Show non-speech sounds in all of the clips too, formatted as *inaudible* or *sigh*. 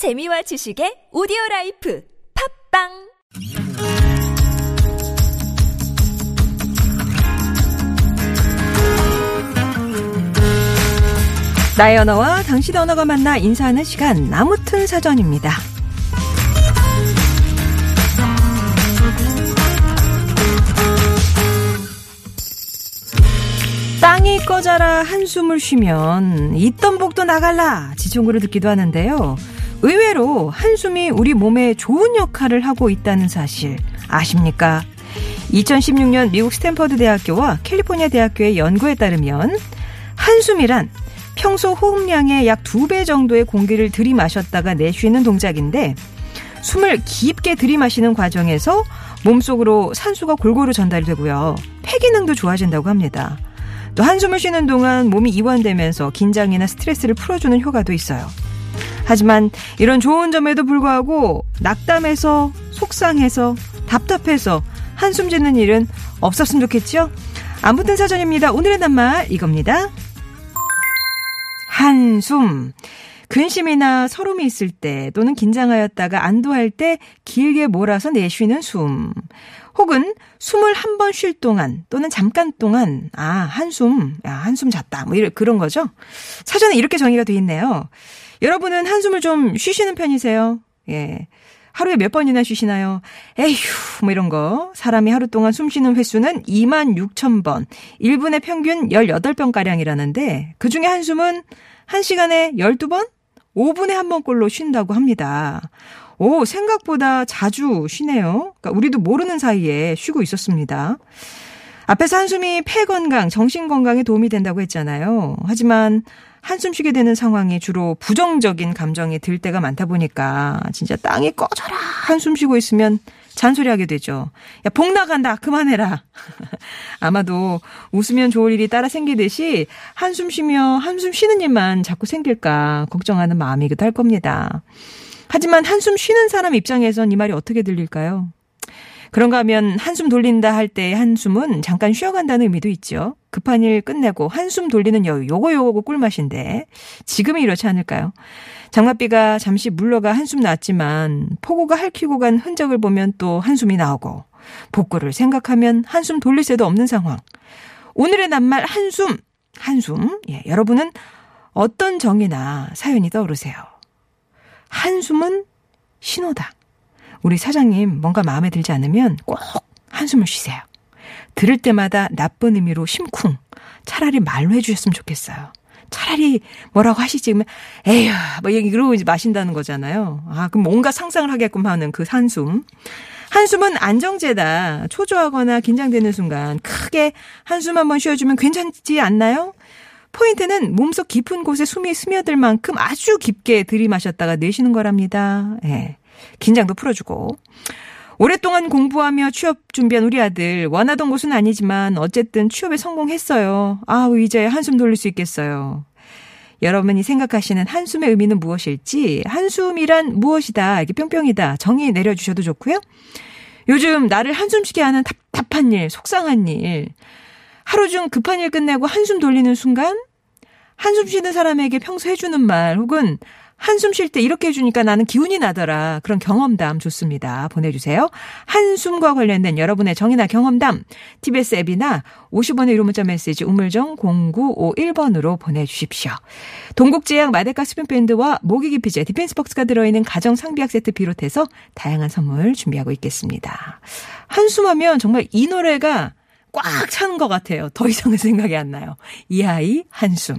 재미와 지식의 오디오 라이프 팟빵 나의 언어와 당신 언어가 만나 인사하는 시간 아무튼 사전입니다. 땅이 꺼져라 한숨을 쉬면 있던 복도 나갈라 지청구를 듣기도 하는데요. 의외로 한숨이 우리 몸에 좋은 역할을 하고 있다는 사실 아십니까? 2016년 미국 스탠퍼드 대학교와 캘리포니아 대학교의 연구에 따르면 한숨이란 평소 호흡량의 약 두 배 정도의 공기를 들이마셨다가 내쉬는 동작인데 숨을 깊게 들이마시는 과정에서 몸속으로 산소가 골고루 전달이 되고요. 폐 기능도 좋아진다고 합니다. 또 한숨을 쉬는 동안 몸이 이완되면서 긴장이나 스트레스를 풀어주는 효과도 있어요. 하지만 이런 좋은 점에도 불구하고 낙담해서 속상해서 답답해서 한숨 짓는 일은 없었으면 좋겠죠? 아무튼 사전입니다. 오늘의 낱말 이겁니다. 한숨. 근심이나 서름이 있을 때 또는 긴장하였다가 안도할 때 길게 몰아서 내쉬는 숨. 혹은 숨을 한 번 쉴 동안 또는 잠깐 동안 아 한숨 야 한숨 잤다 뭐 이런 그런 거죠. 사전에 이렇게 정의가 돼 있네요. 여러분은 한숨을 좀 쉬시는 편이세요? 예. 하루에 몇 번이나 쉬시나요? 에휴, 뭐 이런 거. 사람이 하루 동안 숨 쉬는 횟수는 2만 6천 번. 1분의 평균 18번가량이라는데, 그 중에 한숨은 1시간에 12번? 5분에 한 번꼴로 쉰다고 합니다. 오, 생각보다 자주 쉬네요. 그러니까 우리도 모르는 사이에 쉬고 있었습니다. 앞에서 한숨이 폐 건강, 정신 건강에 도움이 된다고 했잖아요. 하지만 한숨 쉬게 되는 상황이 주로 부정적인 감정이 들 때가 많다 보니까 진짜 땅이 꺼져라 한숨 쉬고 있으면 잔소리하게 되죠. 야, 복 나간다. 그만해라. *laughs* 아마도 웃으면 좋을 일이 따라 생기듯이 한숨 쉬며 한숨 쉬는 일만 자꾸 생길까 걱정하는 마음이기도 할 겁니다. 하지만 한숨 쉬는 사람 입장에선 이 말이 어떻게 들릴까요? 그런가 하면 한숨 돌린다 할 때 한숨은 잠깐 쉬어간다는 의미도 있죠. 급한 일 끝내고 한숨 돌리는 여유, 요거 요거 꿀맛인데 지금이 이렇지 않을까요? 장맛비가 잠시 물러가 한숨 났지만 폭우가 핥히고 간 흔적을 보면 또 한숨이 나오고 복구를 생각하면 한숨 돌릴 새도 없는 상황. 오늘의 낱말 한숨, 한숨. 예, 여러분은 어떤 정의나 사연이 떠오르세요? 한숨은 신호다. 우리 사장님 뭔가 마음에 들지 않으면 꼭 한숨을 쉬세요. 들을 때마다 나쁜 의미로 심쿵. 차라리 말로 해주셨으면 좋겠어요. 차라리 뭐라고 하시지? 그러면 에휴, 뭐 이러고 이제 마신다는 거잖아요. 아, 그럼 뭔가 상상을 하게끔 하는 그 한숨. 한숨은 안정제다. 초조하거나 긴장되는 순간 크게 한숨 한번 쉬어주면 괜찮지 않나요? 포인트는 몸속 깊은 곳에 숨이 스며들 만큼 아주 깊게 들이마셨다가 내쉬는 거랍니다. 예. 긴장도 풀어주고. 오랫동안 공부하며 취업 준비한 우리 아들 원하던 곳은 아니지만 어쨌든 취업에 성공했어요. 아우 이제 한숨 돌릴 수 있겠어요. 여러분이 생각하시는 한숨의 의미는 무엇일지 한숨이란 무엇이다 이게 뿅뿅이다 정의 내려주셔도 좋고요. 요즘 나를 한숨 쉬게 하는 답답한 일 속상한 일 하루 중 급한 일 끝내고 한숨 돌리는 순간 한숨 쉬는 사람에게 평소 해주는 말 혹은 한숨 쉴 때 이렇게 해주니까 나는 기운이 나더라. 그런 경험담 좋습니다. 보내주세요. 한숨과 관련된 여러분의 정의나 경험담 TBS 앱이나 50원의 유료 문자 메시지 우물정 0951번으로 보내주십시오. 동국제약 마데카 습윤밴드와 모기 기피제 디펜스 벅스가 들어있는 가정 상비약 세트 비롯해서 다양한 선물 준비하고 있겠습니다. 한숨하면 정말 이 노래가 꽉 차는 것 같아요. 더 이상은 생각이 안 나요. 이 아이 한숨.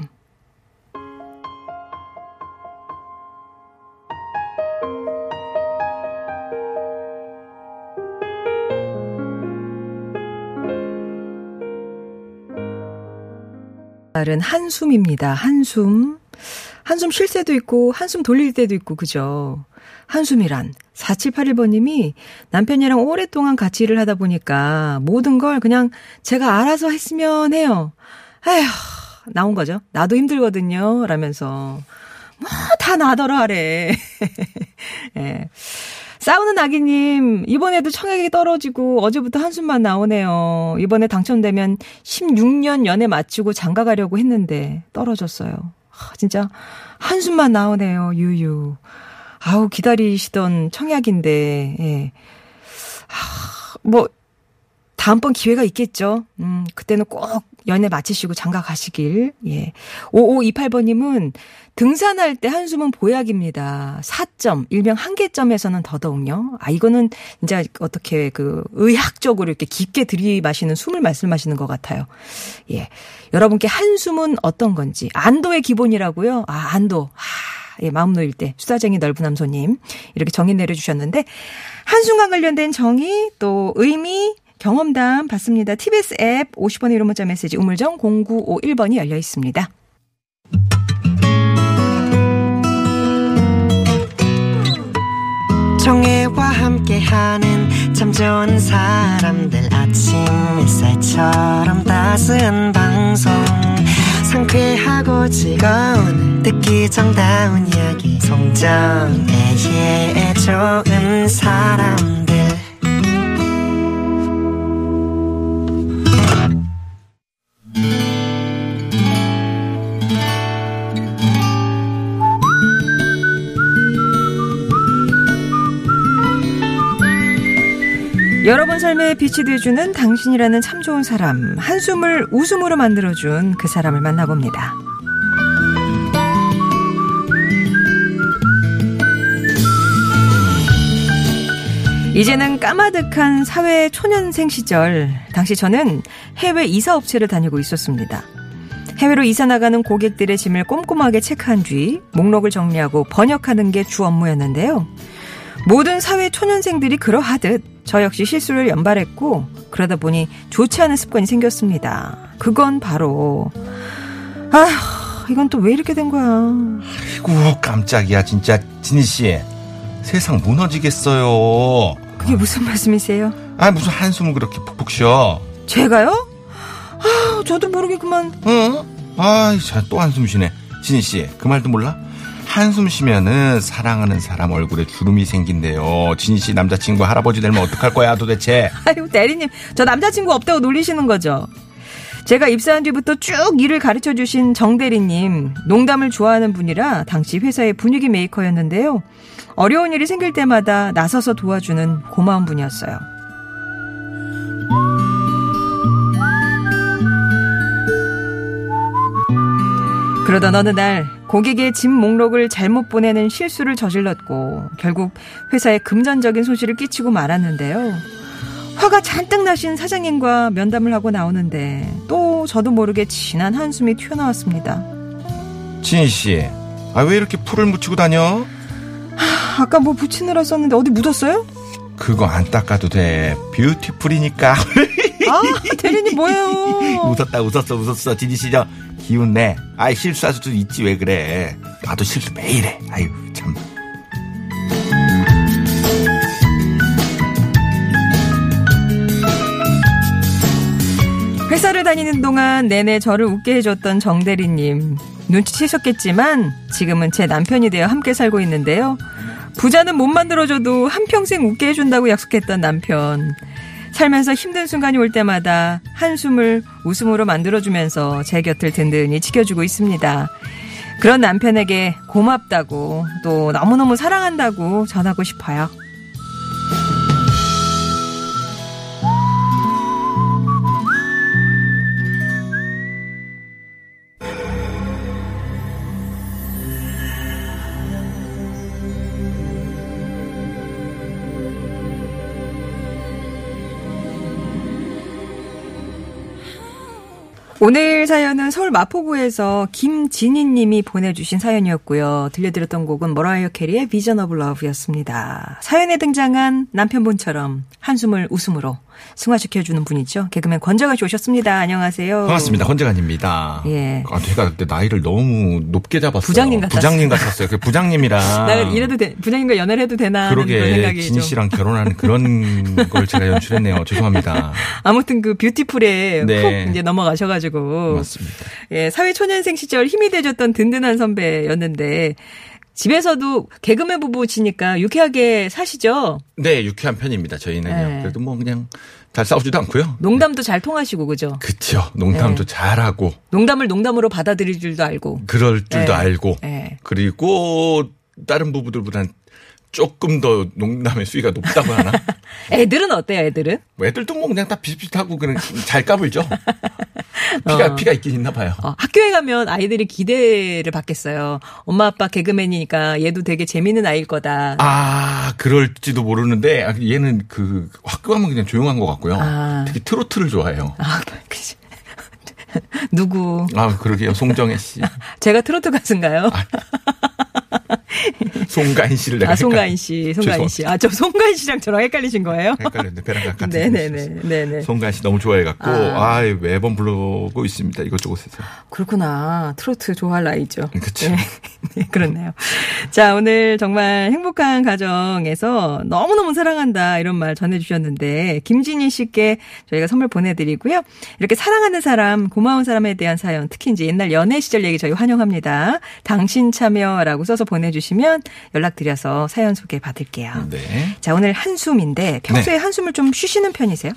말은 한숨입니다. 한숨. 한숨 쉴 때도 있고, 한숨 돌릴 때도 있고, 그죠? 한숨이란. 4781번님이 남편이랑 오랫동안 같이 일을 하다 보니까 모든 걸 그냥 제가 알아서 했으면 해요. 에휴, 나온 거죠. 나도 힘들거든요. 라면서. 뭐, 다 나더라, 하래. *laughs* 예. 싸우는 아기님, 이번에도 청약이 떨어지고 어제부터 한숨만 나오네요. 이번에 당첨되면 16년 연애 마치고 장가 가려고 했는데 떨어졌어요. 아, 진짜 한숨만 나오네요, 유유. 아우, 기다리시던 청약인데, 예. 하, 뭐, 다음번 기회가 있겠죠. 음, 그때는 꼭 연애 마치시고 장가 가시길. 예. 5528번님은 등산할 때 한숨은 보약입니다. 4점, 일명 한계점에서는 더더욱요. 아, 이거는 이제 어떻게 그 의학적으로 이렇게 깊게 들이마시는 숨을 말씀하시는 것 같아요. 예. 여러분께 한숨은 어떤 건지. 안도의 기본이라고요? 아, 안도. 아, 예, 마음 놓일 때. 수다쟁이 넓은 남소님. 이렇게 정의 내려주셨는데, 한순간 관련된 정의, 또 의미, 경험담 받습니다. TBS 앱 50원의 1호 문자 메시지 우물정 0951번이 열려 있습니다. 정혜와 함께하는 참 좋은 사람들 아침 햇살처럼 따스한 방송 상쾌하고 즐거운 듣기 정다운 이야기 송정애의 좋은 사람 여러분 삶에 빛이 되어주는 당신이라는 참 좋은 사람, 한숨을 웃음으로 만들어준 그 사람을 만나봅니다. 이제는 까마득한 사회 초년생 시절, 당시 저는 해외 이사 업체를 다니고 있었습니다. 해외로 이사 나가는 고객들의 짐을 꼼꼼하게 체크한 뒤 목록을 정리하고 번역하는 게 주 업무였는데요. 모든 사회 초년생들이 그러하듯 저 역시 실수를 연발했고 그러다 보니 좋지 않은 습관이 생겼습니다. 그건 바로 아휴 이건 또 왜 이렇게 된 거야. 아이고 깜짝이야 진짜 진희 씨 세상 무너지겠어요. 그게 무슨 말씀이세요? 아 무슨 한숨을 그렇게 푹푹 쉬어? 제가요? 아 저도 모르게 그만. 응? 아또 한숨 쉬네. 진희 씨 그 말도 몰라? 한숨 쉬면은 사랑하는 사람 얼굴에 주름이 생긴대요. 진희 씨 남자친구 할아버지 되면 어떡할 거야 도대체? *laughs* 아유 대리님 저 남자친구 없다고 놀리시는 거죠? 제가 입사한 뒤부터 쭉 일을 가르쳐 주신 정 대리님 농담을 좋아하는 분이라 당시 회사의 분위기 메이커였는데요. 어려운 일이 생길 때마다 나서서 도와주는 고마운 분이었어요. 그러던 어느 날 고객의 짐 목록을 잘못 보내는 실수를 저질렀고 결국 회사에 금전적인 손실을 끼치고 말았는데요. 화가 잔뜩 나신 사장님과 면담을 하고 나오는데 또 저도 모르게 진한 한숨이 튀어나왔습니다. 진희 씨, 아 왜 이렇게 풀을 묻히고 다녀? 하, 아까 뭐 붙이느라 썼는데 어디 묻었어요? 그거 안 닦아도 돼. 뷰티풀이니까. *laughs* 아 대리님 뭐예요? *laughs* 웃었다 웃었어 웃었어 진희 씨저 기운 내. 아이 실수할 수도 있지 왜 그래. 나도 실수 매일 해. 아유 참. 회사를 다니는 동안 내내 저를 웃게 해줬던 정 대리님. 눈치채셨겠지만 지금은 제 남편이 되어 함께 살고 있는데요. 부자는 못 만들어줘도 한평생 웃게 해준다고 약속했던 남편. 살면서 힘든 순간이 올 때마다 한숨을 웃음으로 만들어주면서 제 곁을 든든히 지켜주고 있습니다. 그런 남편에게 고맙다고 또 너무너무 사랑한다고 전하고 싶어요. 오늘 사연은 서울 마포구에서 김진희 님이 보내주신 사연이었고요. 들려드렸던 곡은 머라이어 캐리의 Vision of Love였습니다. 사연에 등장한 남편분처럼 한숨을 웃음으로 승화시켜주는 분이죠. 개그맨 권정아 씨 오셨습니다. 안녕하세요. 반갑습니다. 권재관입니다. 예. 아, 제가 그때 나이를 너무 높게 잡았어요. 부장님 같았어요. 부장님 같았어요. 그 부장님이랑. *laughs* 나 이래도 돼, 부장님과 연애를 해도 되나 그러게 좀. 씨랑 결혼하는 그런 걸 제가 연출했네요. *laughs* 죄송합니다. 아무튼 그 뷰티풀에 네. 훅 이제 넘어가셔가지고 맞습니다. 예, 사회 초년생 시절 힘이 돼줬던 든든한 선배였는데 집에서도 개그맨 부부치니까 유쾌하게 사시죠. 네, 유쾌한 편입니다. 저희는요. 네. 그래도 뭐 그냥 잘 싸우지도 않고요. 농담도 잘 통하시고 그죠? 그쵸. 농담도 네. 잘하고 농담을 농담으로 받아들일 줄도 알고. 그럴 줄도 네. 알고 예. 그리고 다른 부부들보다는 조금 더 농담의 수위가 높다고 하나? *laughs* 애들은 어때요, 애들은? 뭐 애들도 뭐 그냥 다 비슷비슷하고 그냥 잘 까불죠. *laughs* *laughs* 피가 피가 있긴 있나 봐요. 어, 학교에 가면 아이들이 기대를 받겠어요. 엄마 아빠 개그맨이니까 얘도 되게 재밌는 아이일 거다. 아, 그럴지도 모르는데 아, 얘는 그 학교 가면 그냥 조용한 것 같고요. 아. 특히 트로트를 좋아해요. 아, 그치. *laughs* 누구? 아, 그러게요. 송정혜 씨, *laughs* 제가 트로트 가수인가요? *laughs* 송가인 씨를 내가 아, 송가인 씨, 송가인 씨. 아, 저 송가인 씨랑 저랑 헷갈리신 거예요? 헷갈렸는데 배랑 같은 네네네, 네네. 송가인 씨 너무 좋아해갖고 아. 아, 매번 부르고 있습니다. 이것저것에서. 그렇구나. 트로트 좋아할 나이죠. 그쵸. 네. *laughs* 네, 그렇네요. 자, 오늘 정말 행복한 가정에서 너무너무 사랑한다 이런 말 전해주셨는데 김진희 씨께 저희가 선물 보내드리고요. 이렇게 사랑하는 사람, 고마운 사람에 대한 사연, 특히 이제 옛날 연애 시절 얘기 저희 환영합니다. 당신 참여라고 써서 보내 주시면 연락드려서 사연 소개 받을게요. 네. 자, 오늘 한숨인데 평소에 한숨을 좀 쉬시는 편이세요?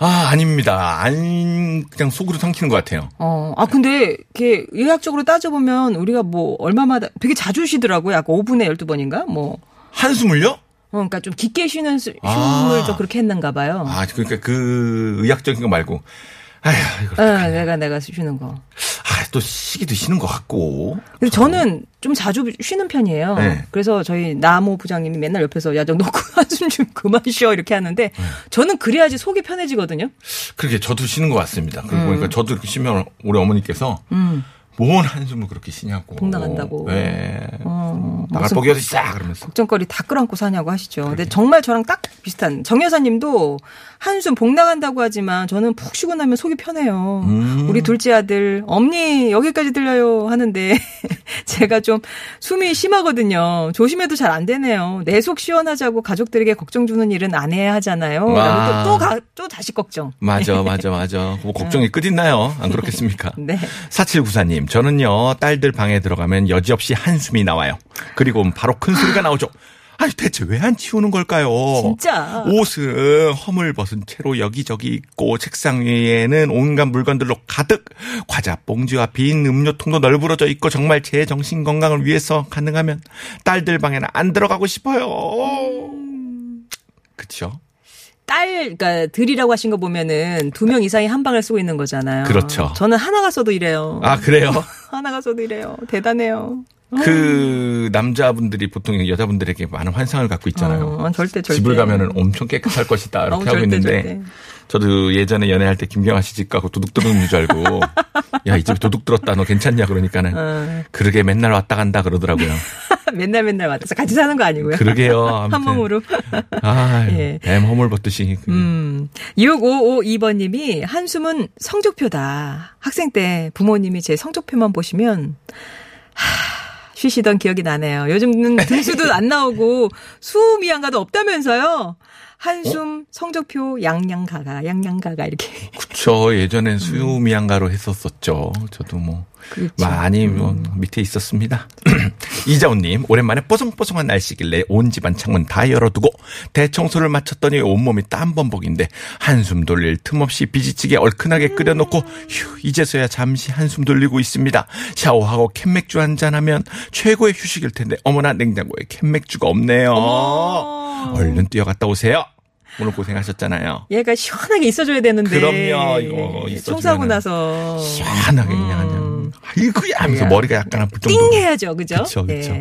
아, 아닙니다. 안 그냥 속으로 삼키는 것 같아요. 어, 아, 근데, 이렇게 의학적으로 따져보면 우리가 뭐, 얼마마다 되게 자주 쉬더라고요. 약간 5분에 12번인가? 뭐. 한숨을요? 어, 그러니까 좀 깊게 쉬는 수- 아. 쉼을 좀 그렇게 했는가 봐요. 아, 그러니까 그 의학적인 거 말고. 아휴, 이거. 어, 내가, 내가 쉬는 거. 아, 또 시기도 쉬는 것 같고. 근데 저는 좀 자주 쉬는 편이에요. 네. 그래서 저희 나모 부장님이 맨날 옆에서 야, 너 놓고 한숨 좀 그만 쉬어. 이렇게 하는데 네. 저는 그래야지 속이 편해지거든요. 그렇게 저도 쉬는 것 같습니다. 그리고 보니까 저도 이렇게 쉬면 우리 어머니께서 음. 뭔 한숨을 그렇게 쉬냐고. 복 나간다고. 네. 어, 나갈 무슨 복이 어디 있어? 그러면서. 걱정거리 다 끌어안고 사냐고 하시죠. 근데 정말 저랑 딱 비슷한 정 여사님도 한숨 복 나간다고 하지만 저는 푹 쉬고 나면 속이 편해요. 음. 우리 둘째 아들 엄니 여기까지 들려요 하는데 *laughs* 제가 좀 숨이 심하거든요. 조심해도 잘 안 되네요. 내 속 시원하자고 가족들에게 걱정 주는 일은 안 해야 하잖아요. 와. 또, 또 다시 걱정. 맞아, *laughs* 맞아, 맞아. 뭐 걱정이 끝있나요? 안 그렇겠습니까? *laughs* 네. 4794님, 저는요, 딸들 방에 들어가면 여지없이 한숨이 나와요. 그리고 바로 큰 소리가 나오죠. 아니, 대체 왜 안 치우는 걸까요? 진짜. 옷은 허물 벗은 채로 여기저기 있고, 책상 위에는 온갖 물건들로 가득, 과자 봉지와 빈 음료통도 널브러져 있고, 정말 제 정신 건강을 위해서 가능하면 딸들 방에는 안 들어가고 싶어요. 그쵸? 딸, 그러니까 들이라고 하신 거 보면은 두 명 이상이 한 방을 쓰고 있는 거잖아요. 그렇죠. 저는 하나가 써도 이래요. 아, 그래요? *laughs* 하나가 써도 이래요. 대단해요. 그 남자분들이 보통 여자분들에게 많은 환상을 갖고 있잖아요. 어, 절대 절대. 집을 가면은 엄청 깨끗할 것이다 이렇게 *laughs* 하고 절대, 있는데 절대. 저도 예전에 연애할 때 김경아 씨 집 가고 도둑 들어오는 줄 알고 *laughs* 야 이 집에 도둑 들었다 너 괜찮냐 그러니까는 어. 그러게 맨날 왔다 간다 그러더라고요. *laughs* 맨날 맨날 왔다서 같이 사는 거 아니고요. 그러게요. 한 몸으로. 아, 예. 뱀 허물 벗듯이. 그 음. 6552번님이 한숨은 성적표다. 학생 때 부모님이 제 성적표만 보시면 하, 쉬시던 기억이 나네요. 요즘은 *laughs* 등수도 안 나오고 수음 이한가도 없다면서요. 한숨 성적표 양양가가 양양가가 이렇게. 그쵸. 예전엔 수미양가로 했었었죠. 저도 뭐. 그렇죠. 많이 뭐 밑에 있었습니다. *clears throat* 이자훈님 오랜만에 뽀송뽀송한 날씨길래 온 집안 창문 다 열어두고 대청소를 마쳤더니 온몸이 땀범벅인데 한숨 돌릴 틈 없이 비지찌개 얼큰하게 끓여놓고 휴 이제서야 잠시 한숨 돌리고 있습니다. 샤워하고 캔맥주 한잔하면 최고의 휴식일 텐데 어머나 냉장고에 캔맥주가 없네요. 얼른 뛰어갔다 오세요. 오늘 고생하셨잖아요. 얘가 시원하게 있어줘야 되는데. 그럼요, 이거 있어주면은 청소하고 나서. 시원하게 그냥 그냥 아이고야 하면서 머리가 약간 아플 정도. 띵 해야죠. 그죠? 그쵸, 그쵸.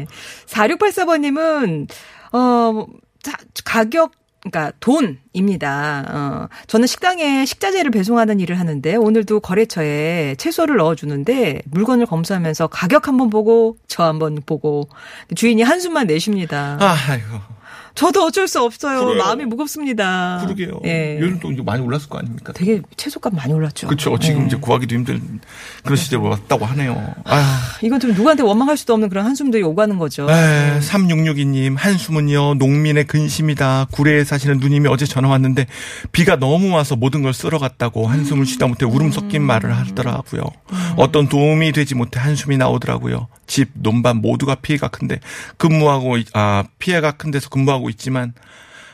4684번님은, 어, 자, 가격, 그러니까 돈입니다. 어, 저는 식당에 식자재를 배송하는 일을 하는데 오늘도 거래처에 채소를 넣어주는데 물건을 검수하면서 가격 한번 보고 저 한번 보고 주인이 한숨만 내쉽니다. 아, 아이고. 저도 어쩔 수 없어요. 그래요. 마음이 무겁습니다. 그러게요. 예. 요즘 또 이제 많이 올랐을 거 아닙니까? 되게 채소값 많이 올랐죠. 그렇죠. 지금 예. 이제 구하기도 힘든 그런 시절 왔다고 하네요. 아, 이건 좀 누구한테 원망할 수도 없는 그런 한숨들이 오가는 거죠. 에, 3662님, 한숨은요, 농민의 근심이다. 구례에 사시는 누님이 어제 전화 왔는데, 비가 너무 와서 모든 걸 쓸어 갔다고 한숨을 쉬다 못해 울음 섞인 말을 하더라고요. 어떤 도움이 되지 못해 한숨이 나오더라고요. 집, 논밭 모두가 피해가 큰데, 근무하고, 있- 아, 피해가 큰 데서 근무하고 있지만,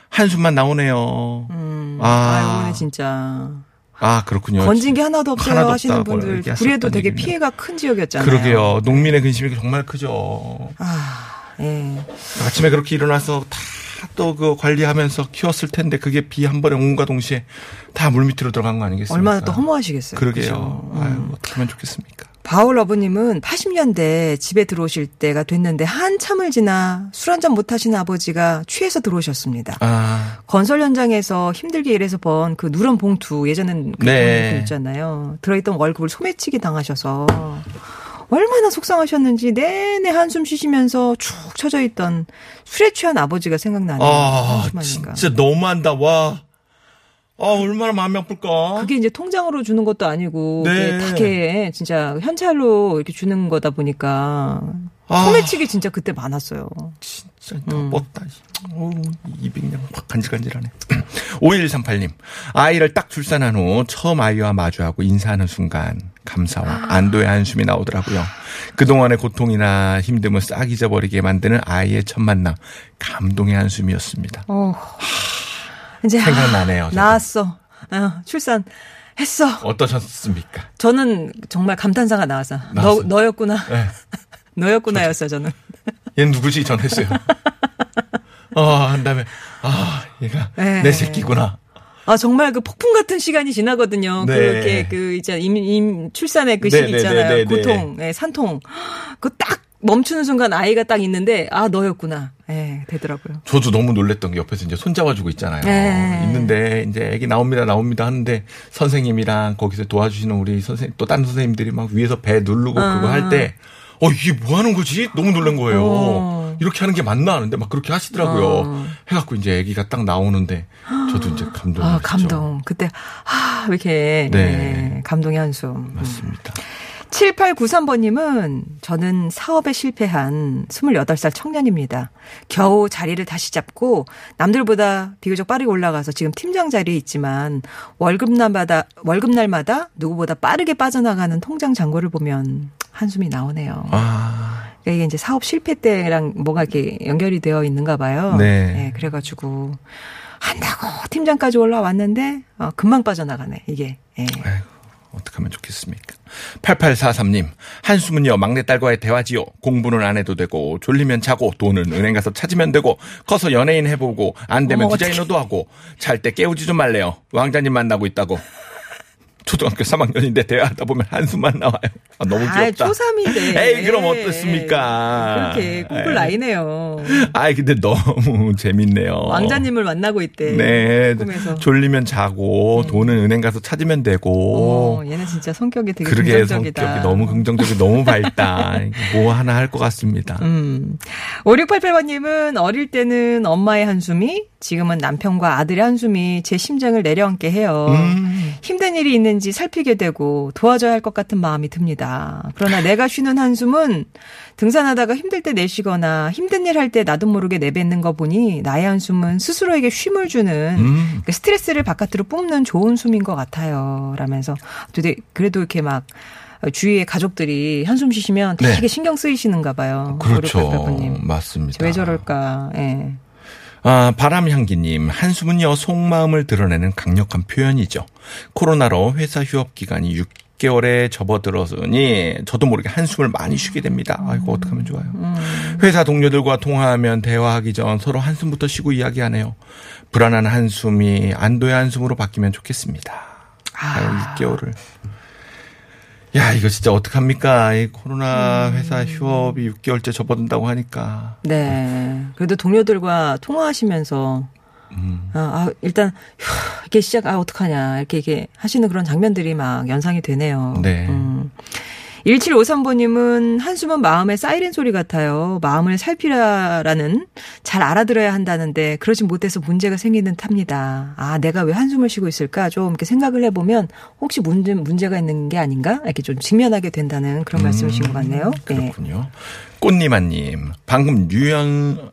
한숨만 나오네요. 음. 아. 아유, 진짜. 아, 그렇군요. 건진 게 하나도 없어요 하나도 하시는 분들 구례도 되게 얘기네요. 피해가 큰 지역이었잖아요. 그러게요. 농민의 근심이 정말 크죠. 아, 예. 아침에 그렇게 일어나서 다 또 그 관리하면서 키웠을 텐데 그게 비 한 번에 온과 동시에 다 물 밑으로 들어간 거 아니겠습니까? 얼마나 또 허무하시겠어요. 그러게요. 그죠? 음. 아유, 어떻게 하면 좋겠습니까? 바울 어부님은 80년대 집에 들어오실 때가 됐는데 한참을 지나 술 한잔 못 하신 아버지가 취해서 들어오셨습니다. 아, 건설 현장에서 힘들게 일해서 번 그 누런 봉투 예전엔 그 네. 있잖아요. 들어있던 월급을 소매치기 당하셔서 얼마나 속상하셨는지 내내 한숨 쉬시면서 축 처져 있던 술에 취한 아버지가 생각나네요. 아. 진짜 너무한다. 와. 아, 얼마나 마음이 아플까? 그게 이제 통장으로 주는 것도 아니고 네. 다게 진짜 현찰로 이렇게 주는 거다 보니까 아. 소매치기 진짜 그때 많았어요. 진짜 나 뻗다. 어, 입이 그냥 확 간질간질하네. *clears throat* 5138님. 아이를 딱 출산한 후 처음 아이와 마주하고 인사하는 순간 감사와 안도의 한숨이 나오더라고요. 그동안의 고통이나 힘듦을 싹 잊어버리게 만드는 아이의 첫 만남. 감동의 한숨이었습니다. 어. 이제 생각나네요, 아. 나왔어. 어, 출산 했어. 어떠셨습니까? 저는 정말 감탄사가 나와서 너 나왔어요. 너였구나. 네. *laughs* 너였구나였어 저는. *laughs* 얘 누구지? 전 했어요. *laughs* 어, 한 다음에, 아, 얘가 네. 내 새끼구나. 아 정말 그 폭풍 같은 시간이 지나거든요. 네. 그렇게 그 이제 임, 임 출산의 그 네, 시기 네, 있잖아요. 네, 네, 고통, 예, 산통. *gasps* 그 딱 멈추는 순간 아이가 딱 있는데 아 너였구나. 예, 되더라고요. 저도 너무 놀랬던 게 옆에서 이제 손잡아주고 있잖아요. 네. 있는데 이제 애기 나옵니다, 나옵니다 하는데 선생님이랑 거기서 도와주시는 우리 선생님 또 다른 선생님들이 막 위에서 배 누르고 그거 할 때, 어 이게 뭐 하는 거지? 너무 놀란 거예요. 어. 이렇게 하는 게 맞나 하는데 막 그렇게 하시더라고요. 어. 해갖고 이제 애기가 딱 나오는데 저도 이제 감동을 아. 감동. 그때 아 이렇게 네. 예, 감동의 한숨. 맞습니다. 7893번님은 저는 사업에 실패한 28살 청년입니다. 겨우 자리를 다시 잡고 남들보다 비교적 빠르게 올라가서 지금 팀장 자리에 있지만 월급날마다, 월급날마다 누구보다 빠르게 빠져나가는 통장 잔고를 보면 한숨이 나오네요. 아, 그러니까 이게 이제 사업 실패 때랑 뭐가 이렇게 연결이 되어 있는가 봐요. 네. 그래가지고 한다고 팀장까지 올라왔는데 어, 금방 빠져나가네 이게. 예. 아이고, 어떡하면 좋겠습니까? 8843님, 한숨은요, 막내딸과의 대화지요. 공부는 안 해도 되고, 졸리면 자고, 돈은 은행 가서 찾으면 되고, 커서 연예인 해보고, 안 되면 어머, 디자이너도 하고, 잘 때 깨우지 좀 말래요. 왕자님 만나고 있다고. 초등학교 3학년인데 대화하다 보면 한숨만 나와요. 아, 너무 아, 귀엽다. 초3인데. 에이, 그럼 어떻습니까? 그렇게 꿈꿀. 나이네요. 아이, 근데 너무 *laughs* 재밌네요. 왕자님을 만나고 있대. 네. 꿈에서. 졸리면 자고, 돈은 은행 가서 찾으면 되고. 어, 얘는 진짜 성격이 되게 그러게 긍정적이다. 성격이 너무 긍정적이 너무 밝다. 뭐 하나 할 것 같습니다. 음. 5688번님은 어릴 때는 엄마의 한숨이 지금은 남편과 아들의 한숨이 제 심장을 내려앉게 해요. 음. 힘든 일이 있는 지 살피게 되고 도와줘야 할 것 같은 마음이 듭니다. 그러나 내가 쉬는 한숨은 등산하다가 힘들 때 내쉬거나 힘든 일 할 때 나도 모르게 내뱉는 거 보니 나의 한숨은 스스로에게 쉼을 주는 음. 그 스트레스를 바깥으로 뿜는 좋은 숨인 것 같아요. 라면서 그래도 이렇게 막 주위의 가족들이 한숨 쉬시면 네. 되게 신경 쓰이시는가 봐요. 그렇죠. 5688님. 맞습니다. 왜 저럴까? 예. 아, 바람향기님, 한숨은요, 속마음을 드러내는 강력한 표현이죠. 코로나로 회사 휴업 기간이 6개월에 접어들었으니 저도 모르게 한숨을 많이 쉬게 됩니다. 아이고, 어떡하면 좋아요. 회사 동료들과 통화하면 대화하기 전 서로 한숨부터 쉬고 이야기하네요. 불안한 한숨이 안도의 한숨으로 바뀌면 좋겠습니다. 아유, 6개월을. 야, 이거 진짜 어떡합니까? 이 코로나 회사 휴업이 6개월째 접어든다고 하니까. 네. 그래도 동료들과 통화하시면서 음. 아, 아, 일단 휴, 이렇게 시작 아 어떡하냐 이렇게 이렇게 하시는 그런 장면들이 막 연상이 되네요. 네. 음. 1753번님은 한숨은 마음의 사이렌 소리 같아요. 마음을 살피라라는 잘 알아들어야 한다는데 그러지 못해서 문제가 생기는 탑니다. 아, 내가 왜 한숨을 쉬고 있을까? 좀 이렇게 생각을 해보면 혹시 문제, 문제가 있는 게 아닌가? 이렇게 좀 직면하게 된다는 그런 말씀이신 것 같네요. 네. 그렇군요. 꽃니마님, 방금 류현 어,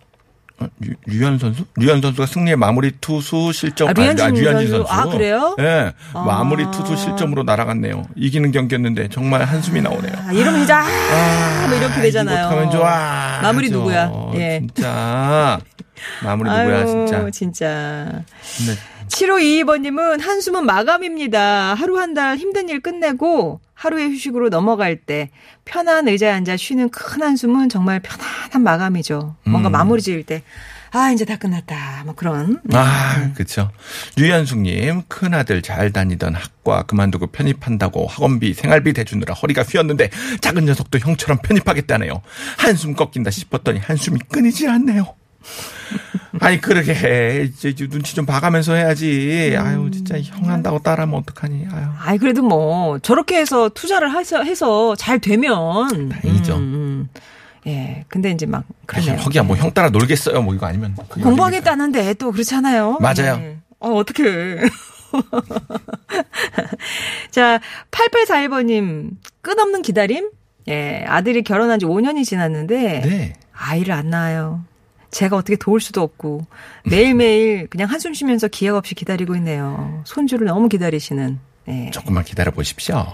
류- 류현 선수? 류현 선수가 승리의 마무리 투수 실점 아, 류현진 아니, 류현진 선수. 선수. 아, 그래요? 네, 아. 마무리 투수 실점으로 날아갔네요. 이기는 경기였는데 정말 한숨이 나오네요. 이러면 진짜 아, 뭐 이렇게 되잖아요. 어떡하면 좋아. 마무리 하죠. 누구야? 예. 진짜. 마무리 누구야, 아유, 진짜. 진짜. 근데 7522번님은 한숨은 마감입니다. 하루 한 달 힘든 일 끝내고 하루의 휴식으로 넘어갈 때 편한 의자에 앉아 쉬는 큰 한숨은 정말 편안한 마감이죠. 뭔가 음. 마무리 지을 때, 아, 이제 다 끝났다. 뭐 그런. 아, 그쵸. 유현숙님, 큰아들 잘 다니던 학과 그만두고 편입한다고 학원비, 생활비 대주느라 허리가 휘었는데 작은 녀석도 형처럼 편입하겠다네요. 한숨 꺾인다 싶었더니 한숨이 끊이질 않네요. 아니, 그러게 해. 이제 눈치 좀 봐가면서 해야지. 아유, 진짜 형 한다고 따라하면 어떡하니. 아유. 아이, 그래도 뭐, 저렇게 해서 투자를 해서, 해서 잘 되면. 다행이죠. 음, 음. 예. 근데 이제 막, 그러네요. 허기야, 뭐 형 따라 놀겠어요. 뭐 이거 아니면. 어딥니까? 공부하겠다는데 또 그렇잖아요. 맞아요. 네. 어, 어떡해. *laughs* 자, 8841번님, 끝없는 기다림? 예, 아들이 결혼한 지 5년이 지났는데, 네. 아이를 안 낳아요. 제가 어떻게 도울 수도 없고, 매일매일 그냥 한숨 쉬면서 기약 없이 기다리고 있네요. 손주를 너무 기다리시는. 예. 조금만 기다려 보십시오.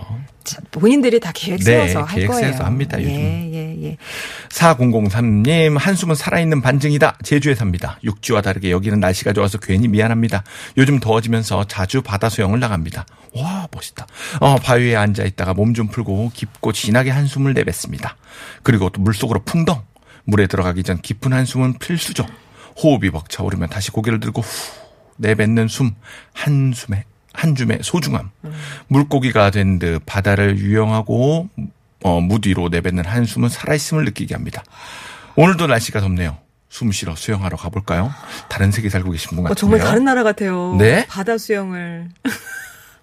자, 본인들이 다 계획 네, 세워서 할 계획 거예요. 세워서 합니다, 요즘. 예, 예, 예. 4003님, 한숨은 살아있는 반증이다. 제주에 삽니다. 육지와 다르게 여기는 날씨가 좋아서 괜히 미안합니다. 요즘 더워지면서 자주 바다 수영을 나갑니다. 와, 멋있다. 어, 바위에 앉아 있다가 몸 좀 풀고 깊고 진하게 한숨을 내뱉습니다. 그리고 또 물속으로 풍덩. 물에 들어가기 전 깊은 한숨은 필수죠. 호흡이 벅차오르면 다시 고개를 들고 후 내뱉는 숨. 한숨에, 한 줌의 소중함. 물고기가 된 듯 바다를 유영하고 어, 무디로 내뱉는 한숨은 살아있음을 느끼게 합니다. 오늘도 날씨가 덥네요. 숨 쉬러 수영하러 가볼까요? 다른 세계 살고 계신 분 어, 같은데요. 정말 다른 나라 같아요. 네? 바다 수영을.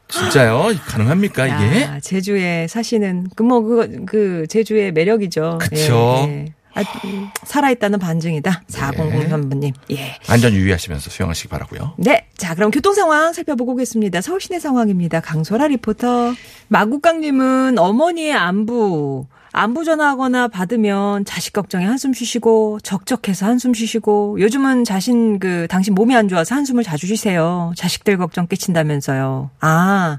진짜요? 가능합니까 이게? 야, 제주에 사시는 그뭐그그 제주의 매력이죠. 그쵸. 예, 예. 아, 음, 살아있다는 반증이다. 4003번님. 예. 안전 유의하시면서 수영하시기 바라고요. 네. 자, 그럼 교통 상황 살펴보고 오겠습니다. 서울 시내 상황입니다. 강소라 리포터. 마국강님은 어머니의 안부, 안부 전화하거나 받으면 자식 걱정에 한숨 쉬시고, 적적해서 한숨 쉬시고, 요즘은 자신 그, 당신 몸이 안 좋아서 한숨을 자주 쉬세요. 자식들 걱정 끼친다면서요. 아,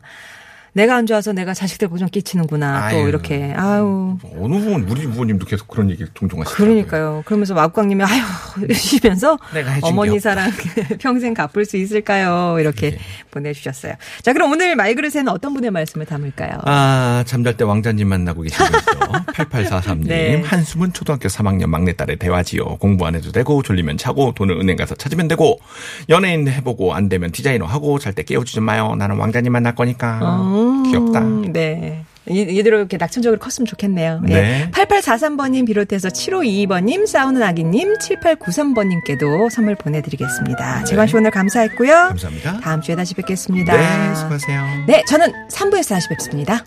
내가 안 좋아서 내가 자식들 걱정 끼치는구나. 또 아유. 이렇게. 아우. 어느 부분 우리 부모님도 계속 그런 얘기 종종 하시더라고요. 그러니까요. 그러면서 마국강님이 아유 *laughs* 게 어머니. 사랑 *laughs* 평생 갚을 수 있을까요? 이렇게 네. 보내주셨어요. 자, 그럼 오늘 말그릇에는 어떤 분의 말씀을 담을까요? 아, 잠잘 때 왕자님 만나고 거죠. 8843님. *laughs* 네. 한숨은 초등학교 3학년 막내딸의 대화지요. 공부 안 해도 되고, 졸리면 자고, 돈을 은행 가서 찾으면 되고, 연예인 해보고, 안 되면 디자이너 하고, 잘 때 깨우지 좀 마요. 나는 왕자님 만날 거니까. 음, 귀엽다. 네. 이- 얘들로 이렇게 낙천적으로 컸으면 좋겠네요. 네. 8843번님 비롯해서 7522번님, 싸우는 아기님, 7893번님께도 선물 보내드리겠습니다. 재관 씨 오늘 감사했고요. 네. 감사합니다. 다음 주에 다시 뵙겠습니다. 네, 수고하세요. 네, 저는 3부에서 다시 뵙습니다.